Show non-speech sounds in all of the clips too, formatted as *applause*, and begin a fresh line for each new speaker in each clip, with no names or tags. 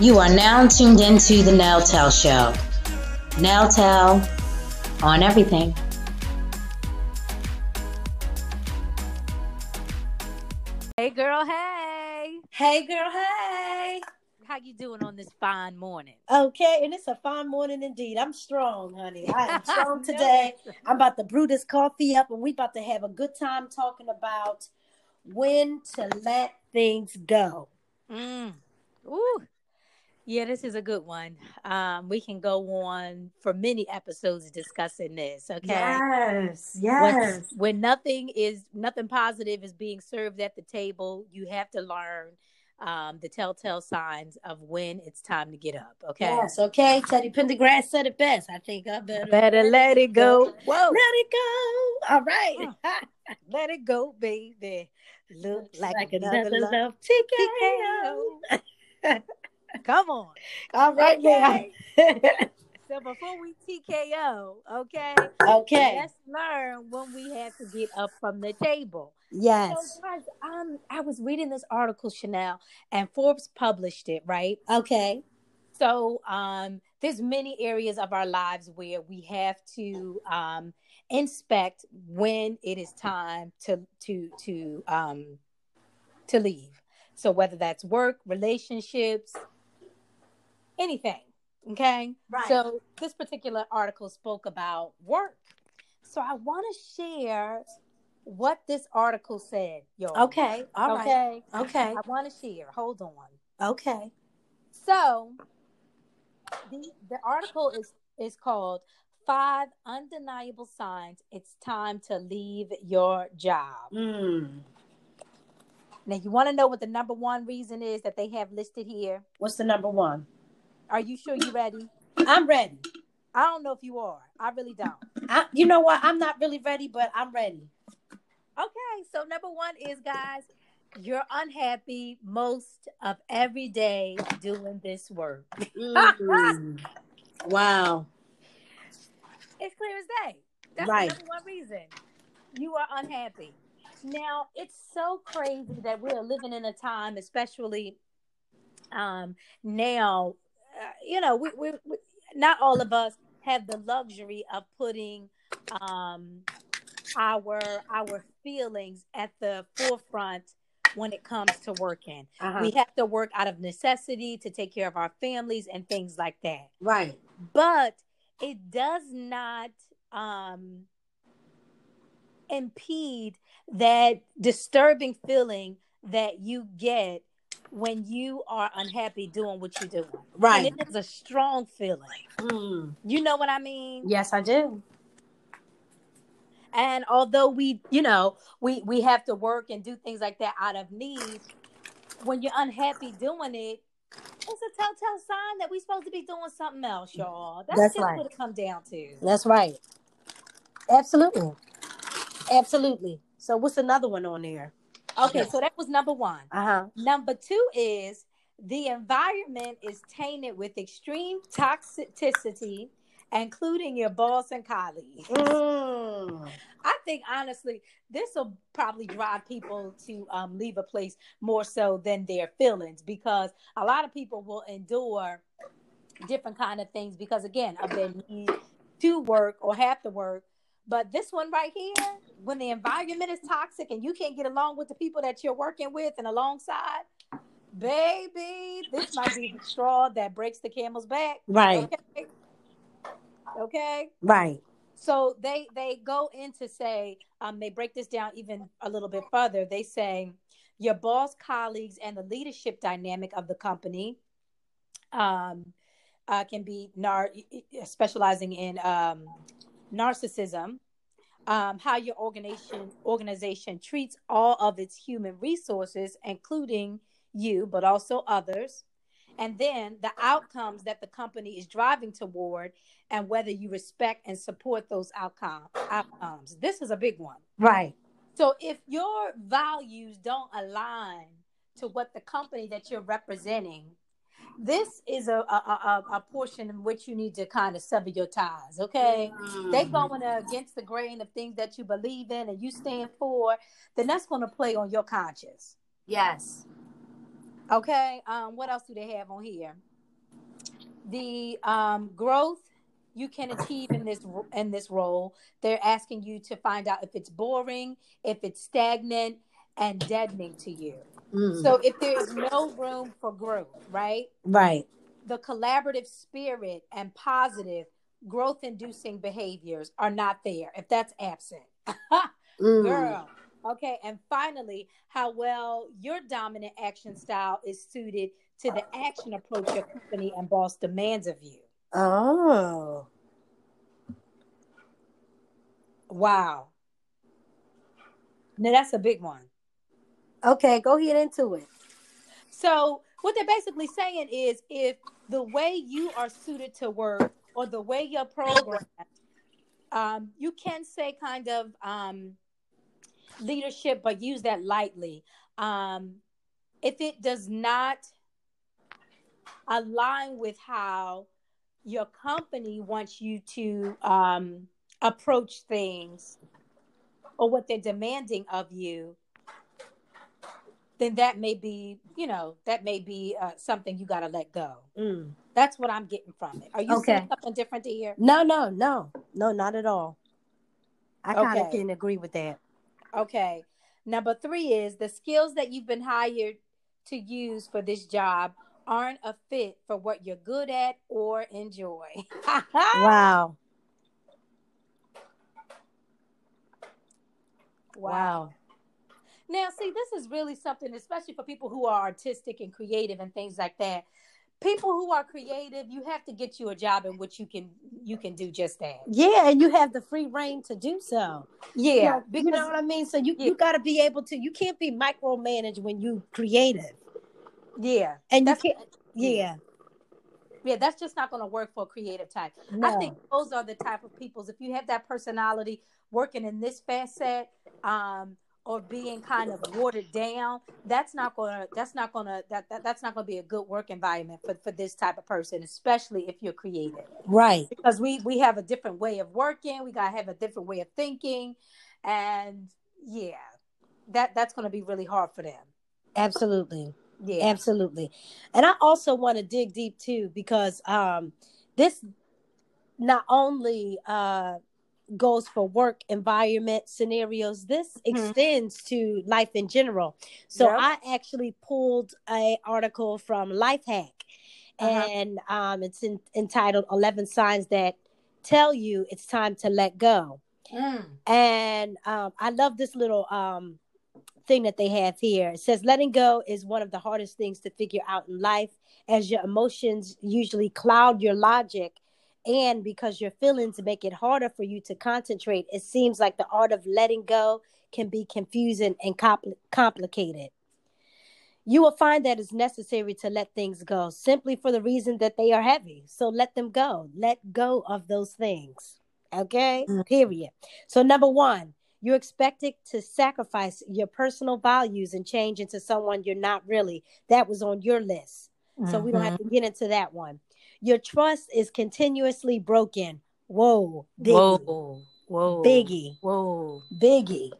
You are now tuned into the Nail Tell Show. Nail Tell on everything.
Hey girl, hey.
Hey girl, hey.
How you doing on this fine morning?
Okay, and it's a fine morning indeed. I'm strong, honey. I am *laughs* strong today. I'm about to brew this coffee up and we about to have a good time talking about when to let things go.
Mm. Ooh. Yeah, this is a good one. Um, we can go on for many episodes discussing this. Okay.
Yes,
When,
yes.
when nothing is nothing positive is being served at the table, you have to learn um, the telltale signs of when it's time to get up. Okay.
Yes, okay. Teddy Pendergrass said it best. I think I better,
Better let it go. Whoa.
Let it go. All right. *laughs*
Let it go, baby. Look like,
like
another,
another
love.
love TKO. *laughs* *laughs*
Come on.
All right,
Okay.
now. *laughs*
So before we TKO, okay,
okay.
let's learn when we have to get up from the table.
Yes.
So guys, um, I was reading this article, Chanel, and Forbes published it, right?
Okay.
So um, there's many areas of our lives where we have to um, inspect when it is time to to to um, to leave. So whether that's work, relationships, anything. Okay.
Right.
So this particular article spoke about work. So I want to share what this article said, y'all.
Okay. All right.
okay.
Okay.
I want to share. Hold on.
Okay.
So the the article is is called Five Undeniable Signs It's Time to Leave Your Job.
Mm.
Now you want to know what the number one reason is that they have listed here?
What's the number one?
Are you sure you're ready?
I'm ready.
I don't know if you are. I really don't.
I, you know what? I'm not really ready, but I'm ready.
Okay, so number one is guys, you're unhappy most of every day doing this work.
Mm. *laughs* wow.
It's clear as day. That's
Right.
the number one reason. You are unhappy. Now, it's so crazy that we're living in a time, especially um, now, uh, you know, we, we, we, not all of us have the luxury of putting um, our our feelings at the forefront when it comes to working.
Uh-huh.
We have to work out of necessity to take care of our families and things like that
right.
but it does not um impede that disturbing feeling that you get when you are unhappy doing what you do.
Right.
And it is a strong feeling.
Mm.
You know what I mean?
Yes, I do.
And although we, you know, we we have to work and do things like that out of need, when you're unhappy doing it, it's a telltale sign that we're supposed to be doing something else, y'all. That's,
That's
just
right.
what it comes down to.
That's right. Absolutely. Absolutely. So what's another one on there?
Okay, so that was number one.
Uh-huh.
Number two is the environment is tainted with extreme toxicity, including your boss and colleagues.
Mm.
I think honestly, this will probably drive people to um, leave a place more so than their feelings because a lot of people will endure different kind of things because again of their need to work or have to work. But this one right here, when the environment is toxic and you can't get along with the people that you're working with and alongside, baby, this might be the straw that breaks the camel's back.
Right.
Okay. Okay.
Right.
So they they go in to say um, they break this down even a little bit further. They say your boss, colleagues, and the leadership dynamic of the company um, uh, can be nar- specializing in um, narcissism. Um, how your organization organization treats all of its human resources, including you, but also others, and then the outcomes that the company is driving toward, and whether you respect and support those outcome outcomes. This is a big one.
Right.
So if your values don't align to what the company that you're representing, this is a a, a, a portion in which you need to kind of sever your ties. Okay, they going against the grain of things that you believe in and you stand for, then that's going to play on your conscience.
Yes.
Okay. Um, what else do they have on here? The um, growth you can achieve in this in this role. They're asking you to find out if it's boring, if it's stagnant, and deadening to you. Mm. So if there is no room for growth, right?
Right.
The collaborative spirit and positive growth inducing behaviors are not there if that's absent. *laughs* mm. Girl. Okay. And finally, how well your dominant action style is suited to the action approach your company and boss demands of you.
Oh.
Wow. Now that's a big one.
Okay, go ahead into it.
So what they're basically saying is if the way you are suited to work or the way you're programmed, um, you can say kind of um, leadership, but use that lightly. Um, if it does not align with how your company wants you to um, approach things or what they're demanding of you, then that may be, you know, that may be uh, something you got to let go. Mm. That's what I'm getting from it. Are you okay. saying something different here?
No, no, no, no, not at all. I kind of okay. can agree with that.
Okay. Number three is the skills that you've been hired to use for this job aren't a fit for what you're good at or enjoy. *laughs*
wow.
Wow. Now, see, this is really something, especially for people who are artistic and creative and things like that. People who are creative, you have to get you a job in which you can you can do just that.
Yeah, and you have the free reign to do so.
Yeah,
you know, because, you know what I mean. So you yeah. you got to be able to. You can't be micromanaged when you creative.
Yeah,
and you can't. Yeah.
Yeah, that's just not going to work for a creative type. No. I think those are the type of peoples. If you have that personality working in this facet, um, or being kind of watered down that's not gonna that's not gonna that, that that's not gonna be a good work environment for, for this type of person especially if you're creative.
Right.
Because we we have a different way of working we gotta have a different way of thinking and yeah that that's gonna be really hard for them.
Absolutely. Yeah. Absolutely. And i also want to dig deep too because um this not only uh goes for work environment scenarios this mm-hmm. extends to life in general so yep. i actually pulled a article from lifehack uh-huh. and um, it's in, entitled 11 signs that tell you it's time to let go mm. and um, i love this little um, thing that they have here it says letting go is one of the hardest things to figure out in life as your emotions usually cloud your logic and because your feelings make it harder for you to concentrate, it seems like the art of letting go can be confusing and compl- complicated. You will find that it's necessary to let things go simply for the reason that they are heavy. So let them go. Let go of those things. Okay? Mm-hmm. Period. So, number one, you're expected to sacrifice your personal values and change into someone you're not really. That was on your list. Mm-hmm. So, we don't have mm-hmm. to get into that one. Your trust is continuously broken. Whoa,
biggie. Whoa, whoa,
biggie.
Whoa,
biggie.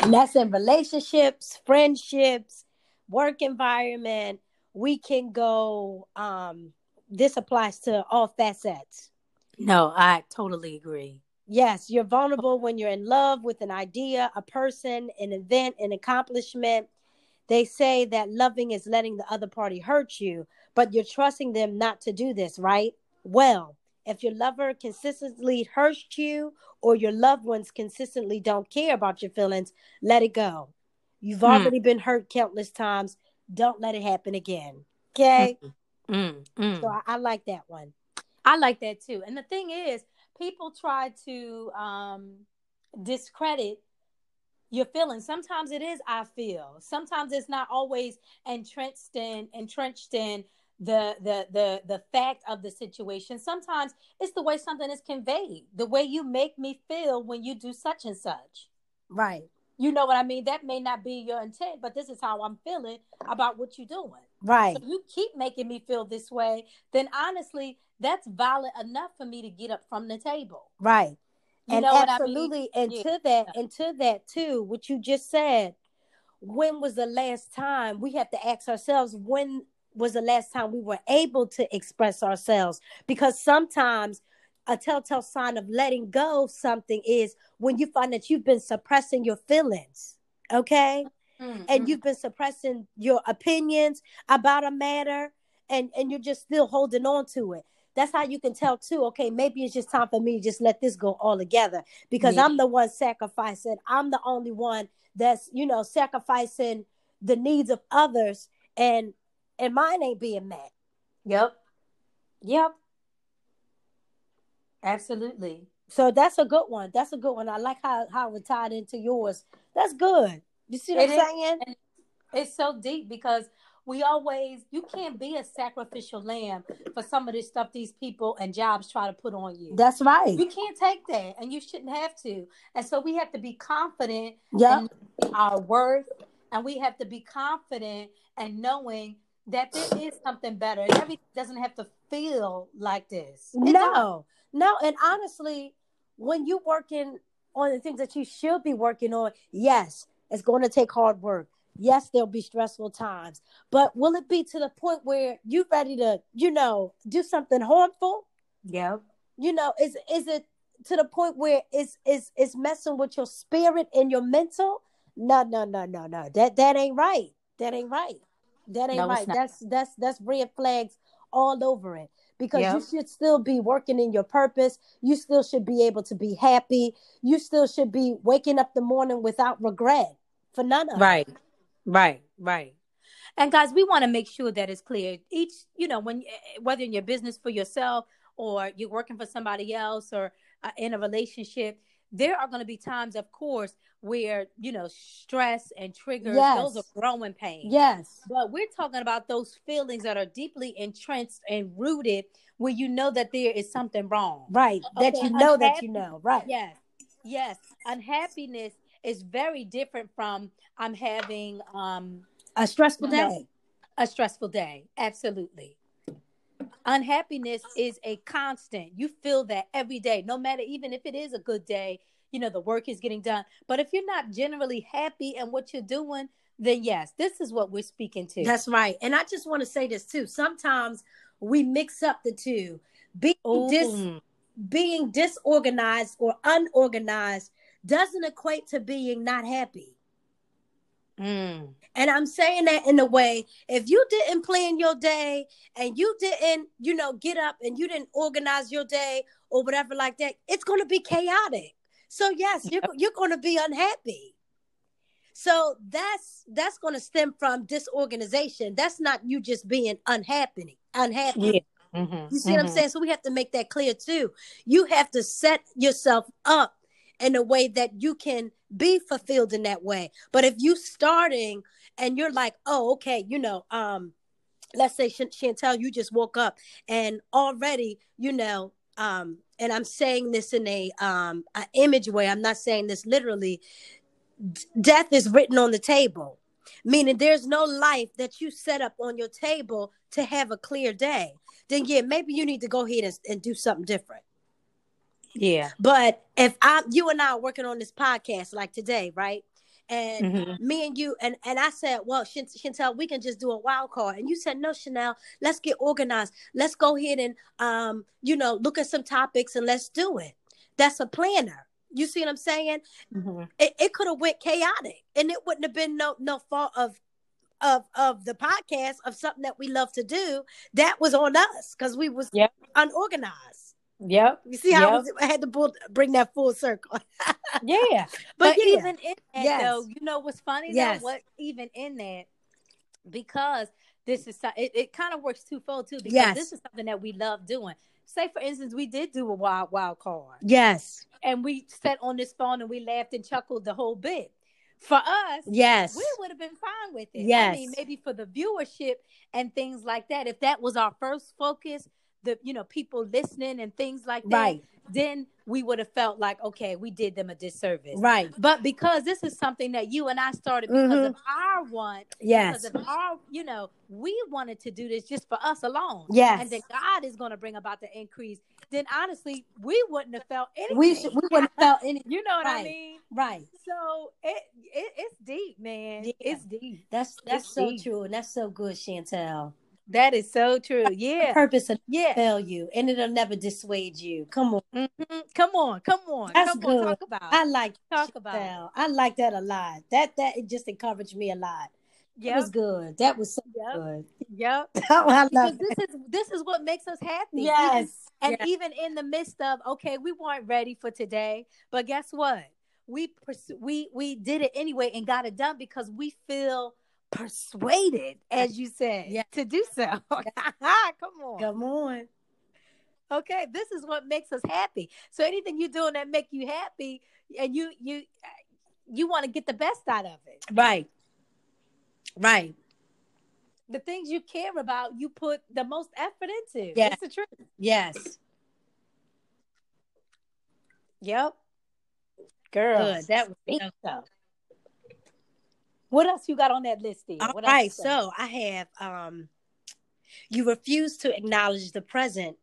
And that's in relationships, friendships, work environment. We can go. Um, this applies to all facets.
No, I totally agree.
Yes, you're vulnerable when you're in love with an idea, a person, an event, an accomplishment. They say that loving is letting the other party hurt you, but you're trusting them not to do this, right? Well, if your lover consistently hurts you or your loved ones consistently don't care about your feelings, let it go. You've mm. already been hurt countless times. Don't let it happen again. Okay. Mm, mm, so I, I, like that one.
I like that too. And the thing is, people try to um, discredit your feelings. Sometimes it is I feel. Sometimes it's not always entrenched in entrenched in the the the the fact of the situation. Sometimes it's the way something is conveyed the way you make me feel when you do such and such.
Right.
You know what i mean? That may not be your intent but this is how i'm feeling about what you're doing.
Right.
So you keep making me feel this way then honestly that's valid enough for me to get up from the table.
Right. You and absolutely I mean? and yeah. to that and to that too what you just said when was the last time we have to ask ourselves when was the last time we were able to express ourselves. Because sometimes a telltale sign of letting go of something is when you find that you've been suppressing your feelings okay? Mm-hmm. and you've been suppressing your opinions about a matter and and you're just still holding on to it. That's how you can tell too okay maybe it's just time for me to just let this go all together because yeah. i'm the one sacrificing. I'm the only one that's you know sacrificing the needs of others. And and mine ain't being met.
Yep. Yep. Absolutely.
So that's a good one. That's a good one. I like how how it tied into yours. That's good. You see what it i'm is, saying?
it's so deep because we always you can't be a sacrificial lamb for some of this stuff these people and jobs try to put on you.
That's right.
You can't take that and you shouldn't have to. And so we have to be confident yep. in our worth and we have to be confident and knowing that there is something better. And everything doesn't have to feel like this.
It no. No, and honestly, when you're working on the things that you should be working on, yes, it's going to take hard work yes, there'll be stressful times, but will it be to the point where you're ready to, you know, do something harmful?
Yeah.
You know, is is it to the point where it's is it's messing with your spirit and your mental? No, no, no, no, no. That that ain't right. That ain't right. That ain't no, right. That's that's that's red flags all over it because yep. you should still be working in your purpose. You still should be able to be happy. You still should be waking up the morning without regret for none of
right. it. Right. Right, right. And guys, we want to make sure that it's clear. Each, you know, when whether in your business for yourself or you're working for somebody else or uh, in a relationship, there are going to be times, of course, where you know stress and triggers yes. those are growing pains.
Yes.
But we're talking about those feelings that are deeply entrenched and rooted where you know that there is something wrong.
Right. Okay. That you know Unhappy- that you know. Right.
Yes. Yes. Unhappiness is very different from I'm having um
a stressful day.
A stressful day. Absolutely. Unhappiness is a constant. You feel that every day, no matter even if it is a good day, you know, the work is getting done. But if you're not generally happy and what you're doing, then yes, this is what we're speaking to.
That's right. And I just want to say this too. Sometimes we mix up the two. Being, dis- being disorganized or unorganized doesn't equate to being not happy.
Mm.
And I'm saying that in a way, if you didn't plan your day and you didn't, you know, get up and you didn't organize your day or whatever like that, it's going to be chaotic. So yes, you're you're going to be unhappy. So that's that's going to stem from disorganization. That's not you just being unhappy. Unhappy.
Yeah. Mm-hmm.
You see mm-hmm. what I'm mm-hmm. saying? So we have to make that clear too. You have to set yourself up in a way that you can be fulfilled in that way. But if you starting and you're like, oh, okay, you know, um, let's say Ch- Chantel, you just woke up and already, you know, um, and I'm saying this in a um an image way. I'm not saying this literally. D- death is written on the table, meaning there's no life that you set up on your table to have a clear day. Then yeah, maybe you need to go ahead and, and do something different.
Yeah.
But if I'm you and I are working on this podcast like today, right? And mm-hmm. me and you and and I said, well, Chantel, we can just do a wild card. And you said, no, Chanel, let's get organized. Let's go ahead and um, you know, look at some topics and let's do it. That's a planner. You see what I'm saying? Mm-hmm. It, it could have went chaotic, and it wouldn't have been no no fault of of of the podcast of something that we love to do. That was on us because we was yep. unorganized.
Yep.
You see how yep. I had to bring that full circle. *laughs*
yeah. *laughs* But, but yeah. even in that, yes. though, you know what's funny yes. though? What even in that, because this is it, it kind of works twofold too. Because yes. this is something that we love doing. Say, for instance, we did do a wild wild card.
Yes.
And we sat on this phone and we laughed and chuckled the whole bit. For us,
yes,
we would have been fine with it.
Yes.
I mean, maybe for the viewership and things like that. If that was our first focus, the you know people listening and things like that,
Right.
then we would have felt like okay, we did them a disservice.
Right.
But because this is something that you and I started because of
Mm-hmm.
our want,
Yes.
because of our, you know, we wanted to do this just for us alone.
Yes.
And then God is going to bring about the increase. Then honestly, we wouldn't have felt anything.
We should, we wouldn't have felt any. *laughs*
you know what I mean?
Right.
So it, it it's deep, man.
Yeah.
It's deep.
That's that's
It's
so
deep.
true, and that's so good, Chantel.
That is so true. Yeah.
purpose will
Yeah.
fail you, and it'll never dissuade you. Come on,
Mhm. Come on. Come on.
That's
come
good.
on. Talk about.
I like
Talk about it.
I like that a lot. That that it just encouraged me a lot. That
Yep.
was good. That was so
Yep.
good.
Yep. *laughs*
Oh, I
Because
love
this is this is what makes us happy.
Yes.
Even- and
yes.
even in the midst of okay, we weren't ready for today, but guess what? We pers- we we did it anyway and got it done because we feel persuaded, as you said,
Yeah.
to do so. *laughs* *laughs* Come on.
Come on.
Okay, this is what makes us happy. So anything you're doing that make you happy, and you you uh, you want to get the best out of it.
Right. Right.
The things you care about, you put the most effort into.
Yeah.
It's the truth.
Yes.
Yep. Girl,
Good. That was so.
What else you got on that list here?
All
What
right, so I have um you refuse to acknowledge the present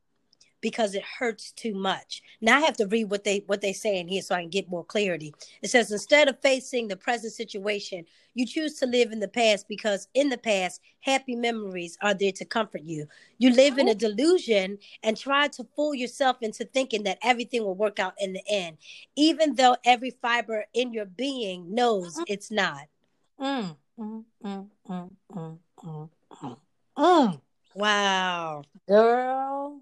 because it hurts too much. Now I have to read what they what they say in here so I can get more clarity. It says instead of facing the present situation, you choose to live in the past because in the past, happy memories are there to comfort you. You live in a delusion and try to fool yourself into thinking that everything will work out in the end, even though every fiber in your being knows it's not.
Mm, mm, mm, mm, mm, mm, mm. Mm.
Wow.
Girl.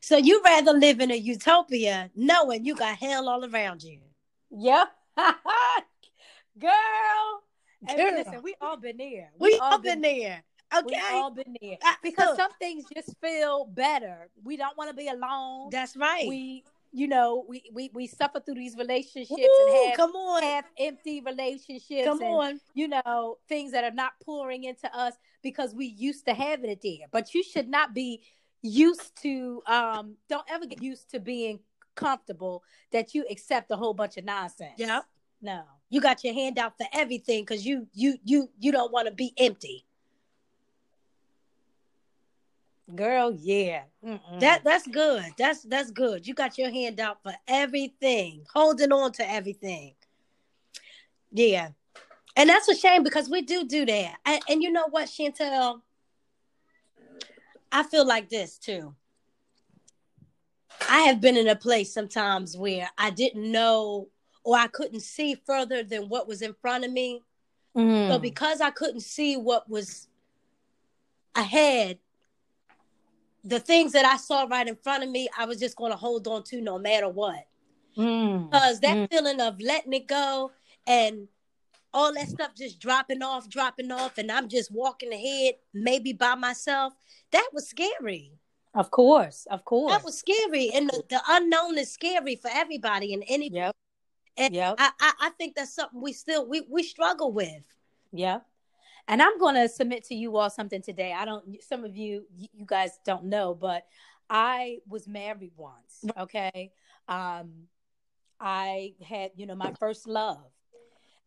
So you rather live in a utopia knowing you got hell all around you.
Yep. *laughs* Girl. And
Girl.
listen, we all been there.
We all been there. Okay.
We
Okay.
all been there.
I-
Because
look,
some things just feel better. We don't want to be alone.
that's right.
We, you know, we, we we suffer through these relationships
Woo,
and have
come on.
have empty relationships.
Come
and,
on.
you know, things that are not pouring into us because we used to having it there. But you should not be used to um don't ever get used to being comfortable that you accept a whole bunch of nonsense.
Yep.
No.
You got your hand out for everything because you you you you don't want to be empty.
Girl, yeah. Mm-mm.
That that's good. That's that's good. You got your hand out for everything, holding on to everything. Yeah, and that's a shame because we do do that. And, and you know what, Chantel, I feel like this too. I have been in a place sometimes where I didn't know or I couldn't see further than what was in front of me.
Mm.
So because I couldn't see what was ahead, the things that I saw right in front of me, I was just going to hold on to no matter what.
Mm.
Because that
Mm.
feeling of letting it go and all that stuff just dropping off, dropping off, and I'm just walking ahead, maybe by myself, that was scary.
Of course, of course.
That was scary. And the, the unknown is scary for everybody and any
yep.
and
Yep.
I, I, I think that's something we still we, we struggle with.
Yeah. And I'm going to submit to you all something today. I don't, some of you, you guys don't know, but I was married once. Okay. Um, I had, you know, my first love.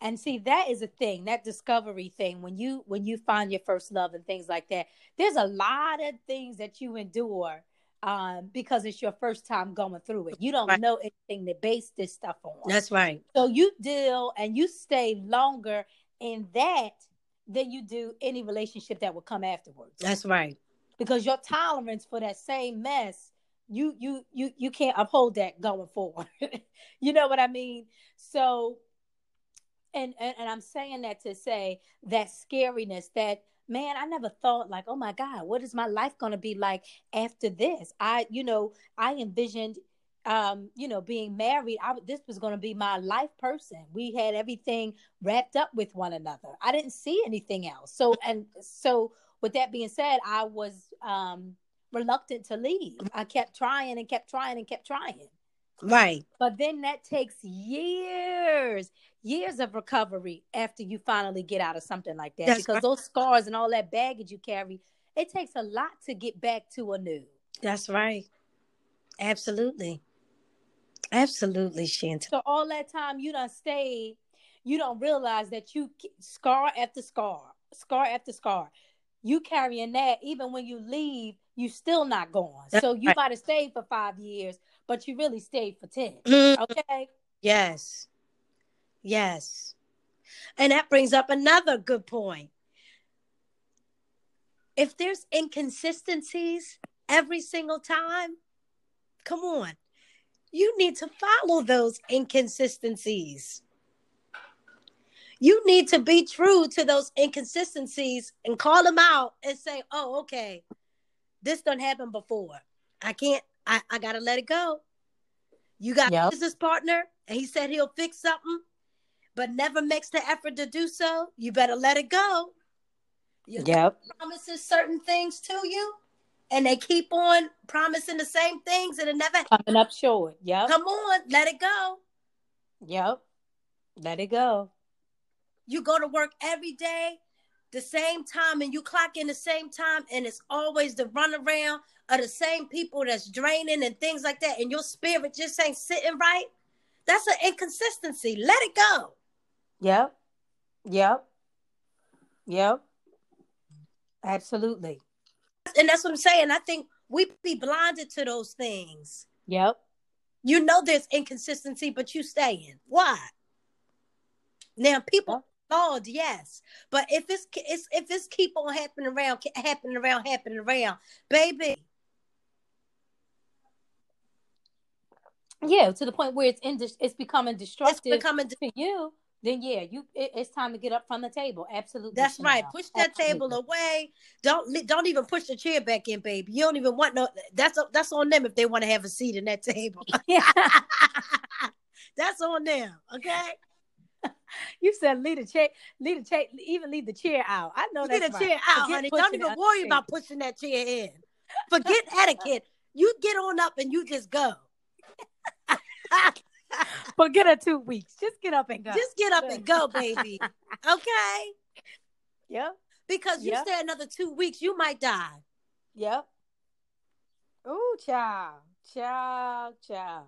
And see, that is a thing, that discovery thing. When you when you find your first love and things like that, there's a lot of things that you endure um, because it's your first time going through it. You don't
Right.
know anything to base this stuff on.
That's right.
So you deal and you stay longer in that than you do any relationship that will come afterwards.
That's right.
Because your tolerance for that same mess, you you you you can't uphold that going forward. *laughs* you know what I mean? So and, and and I'm saying that to say that scariness that man, I never thought like, oh my God, what is my life gonna be like after this? I, you know, I envisioned um, you know, being married, I this was going to be my life person. We had everything wrapped up with one another. I didn't see anything else. So *laughs* and so with that being said, I was um reluctant to leave. I kept trying and kept trying and kept trying.
Right.
But then that takes years, years of recovery after you finally get out of something like that.
That's
because
right.
those scars and all that baggage you carry, it takes a lot to get back to a new.
That's right. Absolutely. Absolutely, Shanta.
So all that time you don't stay, you don't realize that you scar after scar, scar after scar. You carrying that even when you leave, you still not gone.
That's
so you
right.
might have stayed for five years, but you really stayed for 10
Mhm.
Okay.
Yes. Yes. And that brings up another good point. If there's inconsistencies every single time, come on. You need to follow those inconsistencies. You need to be true to those inconsistencies and call them out and say, oh, okay, this done happened before. I can't, I, I got to let it go. You got
Yep.
a business partner and he said he'll fix something, but never makes the effort to do so. You better let it go. You
Yep.
promises certain things to you and they keep on promising the same things and it never
Coming up short. Yep.
come on, let it go.
Yep. Let it go.
You go to work every day, the same time, and you clock in the same time, and it's always the runaround of the same people that's draining and things like that, and your spirit just ain't sitting right. That's an inconsistency. Let it go.
Yep. Yep. Yep. Absolutely.
And that's what I'm saying. I think we be blinded to those things.
Yep.
You know there's inconsistency, but you staying. Why? Now people flawed, yes, but if it's, it's if it's keep on happening around, happening around, happening around, baby,
Yeah, to the point where it's in it's becoming destructive it's
becoming.
to you. Then yeah, you it, it's time to get up from the table. Absolutely.
That's right. Push that table away. Don't don't even push the chair back in, baby. You don't even want no. That's that's on them if they want to have a seat in that table. *laughs* Yeah. *laughs* that's on them. Okay. *laughs*
you said leave the chair, leave the chair, even leave the chair out. I know
Get
that's
a
right.
chair out,
Forget
honey. Don't even worry about pushing that chair in. Forget etiquette. You get on up and you just go.
Forget her two weeks. Just get up and go.
Just get up and go, baby. *laughs* Okay?
yep,
Because you
Yeah.
stay another two weeks, you might die.
yep. Ooh, child, child, child.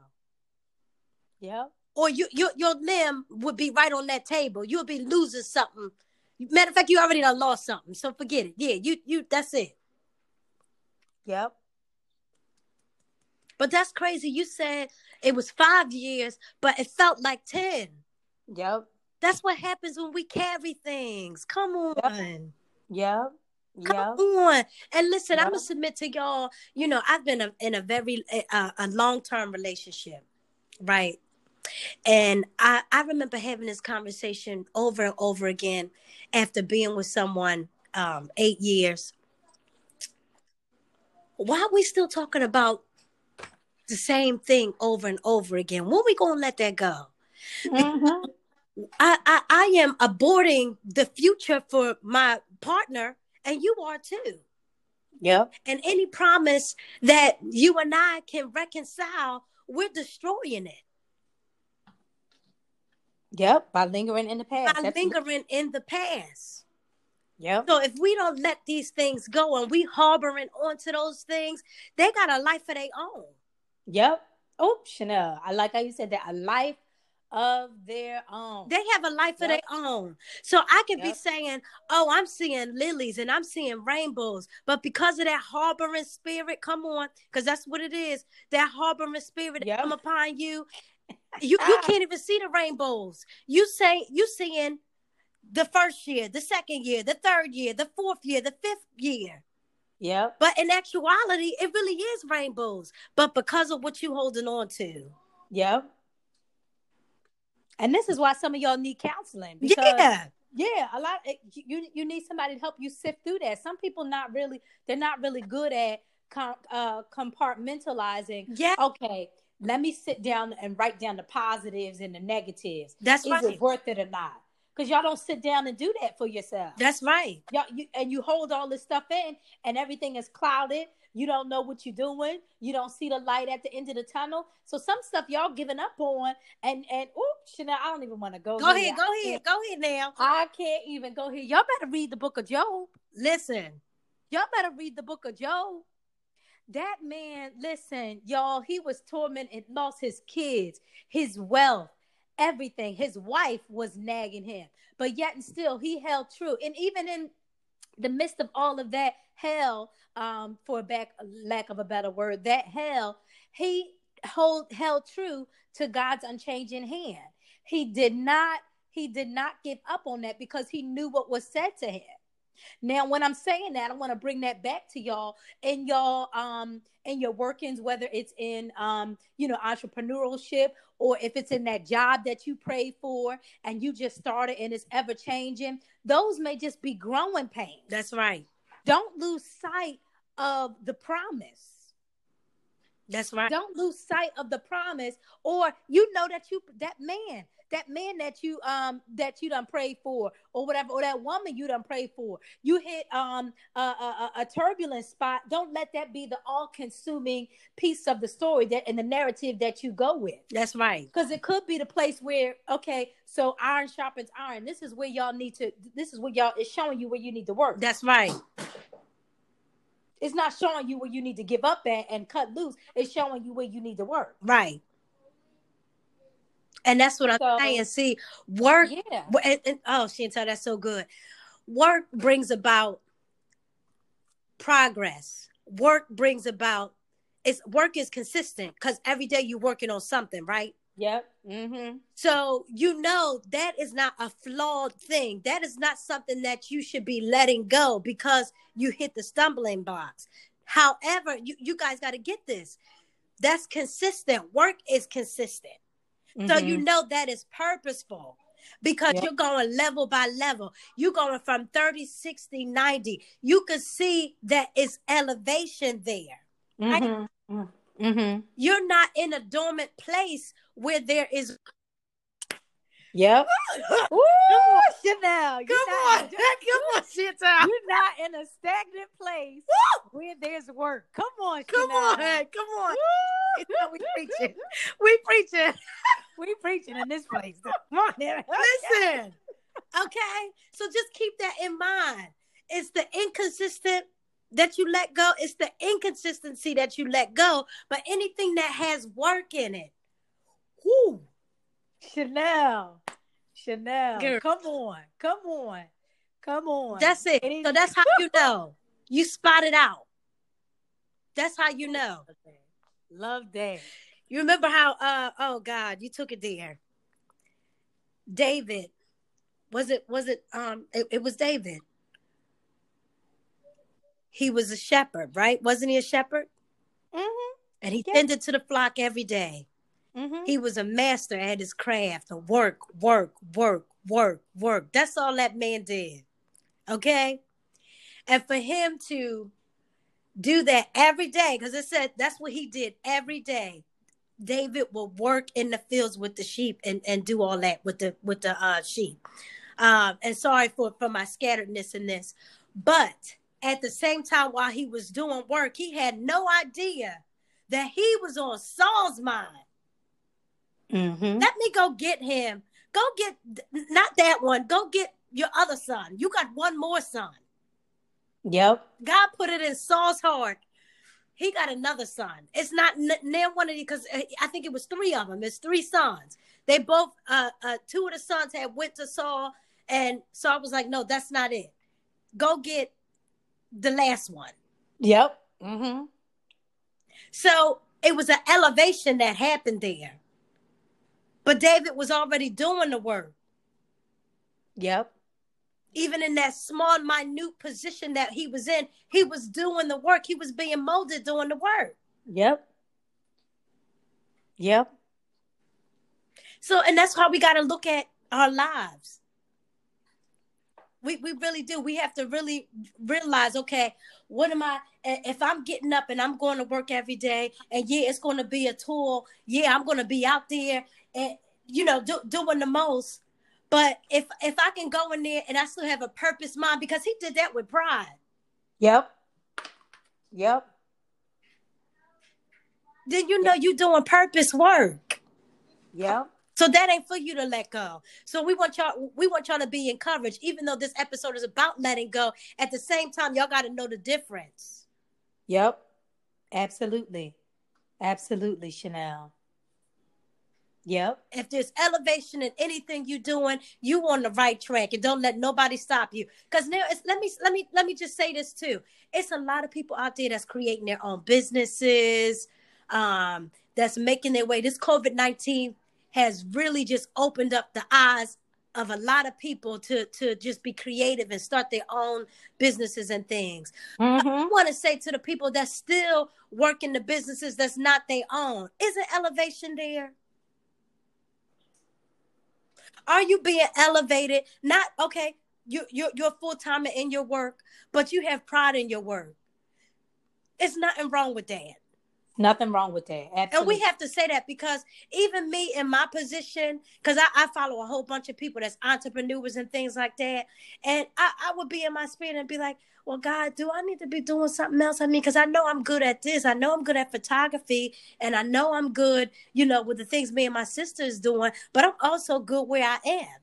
Yep.
Or you, you your limb would be right on that table. You'll be losing something. Matter of fact, you already done lost something. So forget it. Yeah, you you that's it.
Yep.
But that's crazy. You said it was five years, but it felt like ten.
Yep.
That's what happens when we carry things. Come on.
Yep.
Come
Yep.
on. And listen,
Yeah.
I'm gonna submit to y'all. You know, I've been a, in a very uh, a long term relationship, right? And I I remember having this conversation over and over again after being with someone um, eight years. Why are we still talking about the same thing over and over again? When we gonna let that go?
Mhm. *laughs*
I, I I am aborting the future for my partner, and you are too.
Yep.
And any promise that you and I can reconcile, we're destroying it
Yep. By lingering in the past.
by
Absolutely.
lingering in the past.
Yep.
So if we don't let these things go and we harboring onto those things, they got a life of their own.
Yep. Oh, Chanel. I like how you said that. A life of their own.
They have a life of their own. So I can be saying, "Oh, I'm seeing lilies and I'm seeing rainbows," but because of that harboring spirit, come on, because that's what it is. That harboring spirit
Yep.
come upon you. You you *laughs* can't even see the rainbows. You say you seeing the first year, the second year, the third year, the fourth year, the fifth year.
Yep.
But in actuality, it really is rainbows. But because of what you holding on to,
Yep. And this is why some of y'all need counseling because
yeah,
yeah, a lot you you need somebody to help you sift through that. Some people not really they're not really good at com, uh, compartmentalizing.
yeah,
Okay, let me sit down and write down the positives and the negatives.
that's
Is
right.
it worth it or not? Because y'all don't sit down and do that for yourself.
That's right.
y'all you, and you hold all this stuff in and everything is clouded. You don't know what you're doing. You don't see the light at the end of the tunnel. So some stuff y'all giving up on and and oops Chanel, i don't even want to go
Go ahead, go
I
ahead, go ahead now.
i can't even go here. Y'all better read the book of job.
Listen,
y'all better read the book of job. That man, listen, y'all, he was tormented, lost his kids, his wealth, everything. His wife was nagging him, but yet and still he held true. And even in the midst of all of that hell, um, for back lack of a better word, that hell, he hold held true to God's unchanging hand. He did not he did not give up on that because he knew what was said to him. Now, when I'm saying that, I want to bring that back to y'all in y'all um in your workings, whether it's in um, you know, entrepreneurship or if it's in that job that you prayed for and you just started and it's ever changing, those may just be growing pains.
That's right.
Don't lose sight of the promise.
That's right.
Don't lose sight of the promise, or you know that you that man, that man that you um that you done prayed for, or whatever, or that woman you done prayed for. You hit um a, a, a turbulent spot. Don't let that be the all-consuming piece of the story that and the narrative that you go with.
That's right.
Because it could be the place where okay, so iron sharpens iron. This is where y'all need to. This is where y'all is showing you where you need to work.
That's right.
It's not showing you where you need to give up at and cut loose. It's showing you where you need to work.
Right. And that's what I'm
So-
saying. See, work.
Yeah.
and- and- oh, Chantel, that's so good. Work brings about progress. Work brings about. It's work is consistent because every day you're working on something, right?
Yep. Mm-hmm.
So you know that is not a flawed thing. That is not something that you should be letting go because you hit the stumbling blocks. However, you, you guys got to get this. That's consistent. Work is consistent. So you know that is purposeful because
Yeah.
you're going level by level. You're going from 30, 60, 90. You can see that it's elevation there.
Mm-hmm. Mm-hmm.
You're not in a dormant place where there is
Yep. *laughs* Woo, Chanel. You're
Come
not,
on, come on, Chantel.
You're not in a stagnant place where there's work. Come on,
Come
Chanel.
on, come on. we preaching. We preaching. *laughs*
We preaching in this place. *laughs* Come on.
Listen. Okay. So just keep that in mind. It's the inconsistent that you let go. It's the inconsistency that you let go. But anything that has work in it. Whoo.
Chanel. Chanel.
Girl.
Come on. Come on. Come on.
That's it.
Any-
So that's how you know. You spot it out. That's how you know.
Love that.
You remember how uh oh God, you took it there. David. Was it was it um it, it was David. He was a shepherd, right? Wasn't he a shepherd?
Mm-hmm.
And he
Yeah.
tended to the flock every day.
Mm-hmm.
He was a master at his craft, of work, work, work, work, work. That's all that man did. Okay? And for him to do that every day, because it said that's what he did every day. David will work in the fields with the sheep and, and do all that with the with the uh, sheep. Um, and sorry for for my scatteredness in this, but at the same time, while he was doing work, he had no idea that he was on Saul's mind.
Mm-hmm.
Let me go get him. Go get not that one. Go get your other son. You got one more son.
Yep.
God put it in Saul's heart. He got another son. It's not n- now one of the because I think it was three of them. It's three sons. They both uh, uh two of the sons had went to Saul, and Saul was like, "No, that's not it. Go get the last one."
Yep. Mm-hmm.
So it was an elevation that happened there. But David was already doing the work.
Yep.
even in that small, minute position that he was in, he was doing the work. He was being molded doing the work.
Yep. Yep.
So, and that's how we got to look at our lives. We, we really do. We have to really realize, okay, what am I? If I'm getting up and I'm going to work every day, and yeah, it's going to be a tool. Yeah, I'm going to be out there and you know do, doing the most. But if if I can go in there and I still have a purpose mind, because he did that with pride.
Yep. Yep.
then you know you're doing purpose work.
Yep.
So that ain't for you to let go. So we want y'all we want y'all to be encouraged, even though this episode is about letting go. At the same time, y'all got to know the difference.
Yep. Absolutely. Absolutely, Chanel. Yep.
If there's elevation in anything you're doing, you on the right track, and don't let nobody stop you. Because now, it's, let me let me let me just say this too. It's a lot of people out there that's creating their own businesses, um, that's making their way. This COVID nineteen has really just opened up the eyes of a lot of people to to just be creative and start their own businesses and things.
Mm-hmm.
I want to say to the people that still working the businesses that's not their own, isn't elevation there? Are you being elevated? Not okay. You you're, you're full time in your work, but you have pride in your work. It's nothing wrong with that.
Nothing wrong with that. Absolutely.
And we have to say that because even me in my position, because I, I, follow a whole bunch of people that's entrepreneurs and things like that. And I, I would be in my spirit and be like, well, God, do I need to be doing something else? I mean, because I know I'm good at this. I know I'm good at photography. And I know I'm good, you know, with the things me and my sister is doing. But I'm also good where I am.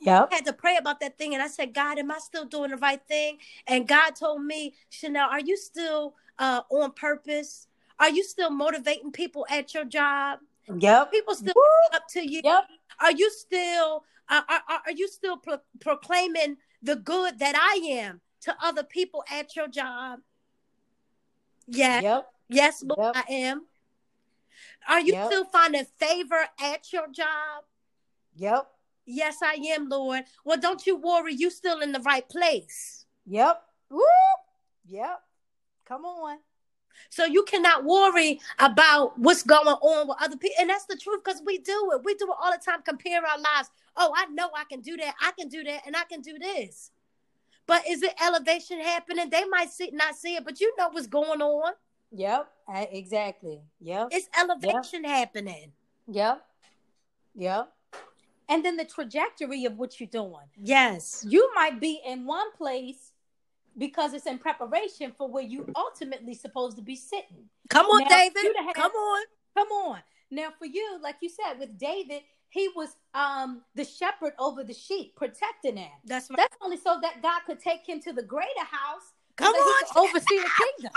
Yep.
I had to pray about that thing. And I said, God, am I still doing the right thing? And God told me, Chanel, are you still uh, on purpose? Are you still motivating people at your job?
Yep.
People still up to you.
Yep.
Are you still uh, are, are, are you still pro- proclaiming the good that I am to other people at your job? Yes.
Yep.
Yes, Lord,
Yep.
I am. Are you
Yep.
still finding favor at your job?
Yep.
Yes, I am, Lord. Well, don't you worry. You still in the right place.
Yep. Woo! Yep. Come on.
So you cannot worry about what's going on with other people. And that's the truth because we do it. We do it all the time, compare our lives. Oh, I know I can do that. I can do that. And I can do this. But is it elevation happening? They might see, not see it, but you know what's going on.
Yep. Uh, exactly. Yep.
It's elevation happening.
Yep. Yep. And then the trajectory of what you're doing.
Yes.
You might be in one place because it's in preparation for where you ultimately supposed to be sitting.
Come on,
Now,
David.
have-
Come on.
Come on. Now for you, like you said, with David, he was um the shepherd over the sheep, protecting them.
That's right.
That's only so that God could take him to the greater house.
Come on.
oversee the kingdom.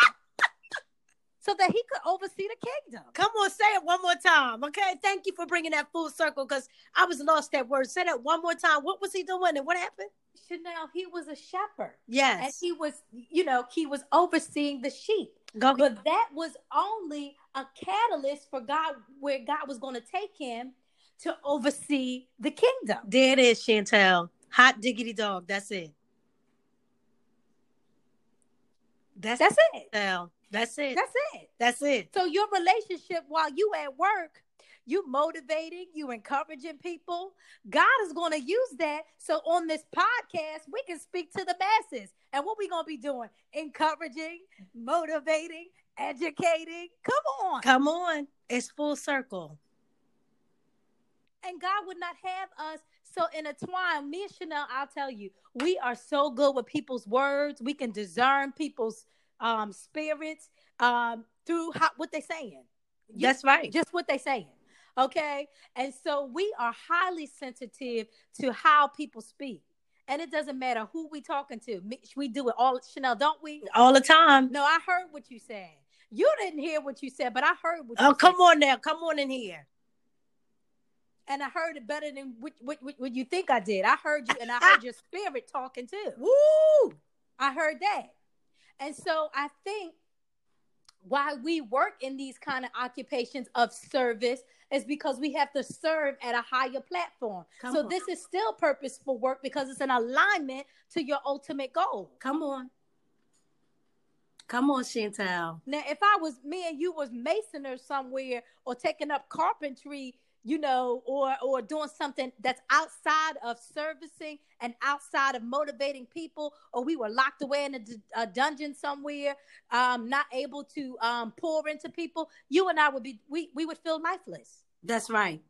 So that he could oversee the kingdom.
Come on, say it one more time. Okay. Thank you for bringing that full circle because I was lost that word. Say that one more time. What was he doing and what happened?
Chanel, he was a shepherd.
Yes.
And he was, you know, he was overseeing the sheep.
Go.
But that was only a catalyst for God, where God was going to take him to oversee the kingdom.
There it is, Chantel. Hot diggity dog. That's it. That's,
That's it.
Chantel. That's it.
That's it.
That's it.
So your relationship while you at work, you motivating, you encouraging people. God is going to use that. So on this podcast, we can speak to the masses. And what we going to be doing? Encouraging, motivating, educating. Come on.
Come on. It's full circle.
And God would not have us so intertwined. Me and Chanel, I'll tell you, we are so good with people's words. We can discern people's um, spirits um, through how, what they're saying. You-
That's right.
just what they're saying. Okay. And so we are highly sensitive to how people speak. And it doesn't matter who we talking to. We do it all, Chanel, don't we?
All the time.
No, I heard what you said. You didn't hear what you said, but I heard what you
Oh,
said.
come on now. Come on in here.
And I heard it better than what, what, what, what you think I did. I heard you and I heard *laughs* your spirit talking too.
Woo!
I heard that. And so I think why we work in these kind of occupations of service is because we have to serve at a higher platform.
Come
so
on.
this is still purposeful work because it's an alignment to your ultimate goal.
Come on. Come on, Chantel.
Now, if I was me and you was masoners somewhere or taking up carpentry, you know, or or doing something that's outside of servicing and outside of motivating people, or we were locked away in a, d- a dungeon somewhere, um, not able to um, pour into people, you and I would be we we would feel lifeless
That's right.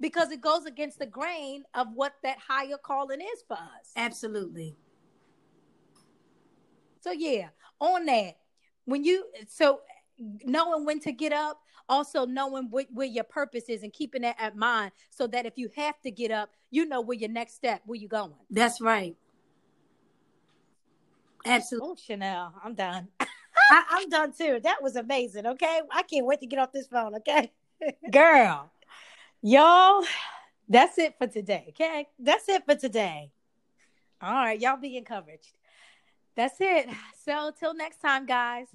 because it goes against the grain of what that higher calling is for us.
Absolutely.
So yeah, on that, when you so knowing when to get up, also knowing what, where your purpose is and keeping that at mind, so that if you have to get up, you know where your next step, where you're going.
That's right. Absolutely.
Oh, Chanel, I'm done. *laughs*
I, I'm done too. That was amazing. Okay, I can't wait to get off this phone. Okay, *laughs*
Girl, y'all, that's it for today. Okay.
that's it for today.
All right. Y'all be encouraged. That's it. So till next time, guys.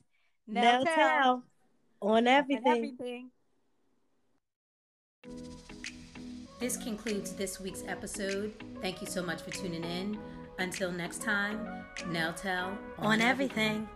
Now
Now
tell on
and
everything.
everything.
This concludes this week's episode. Thank you so much for tuning in. Until next time, Nell Tell
on everything.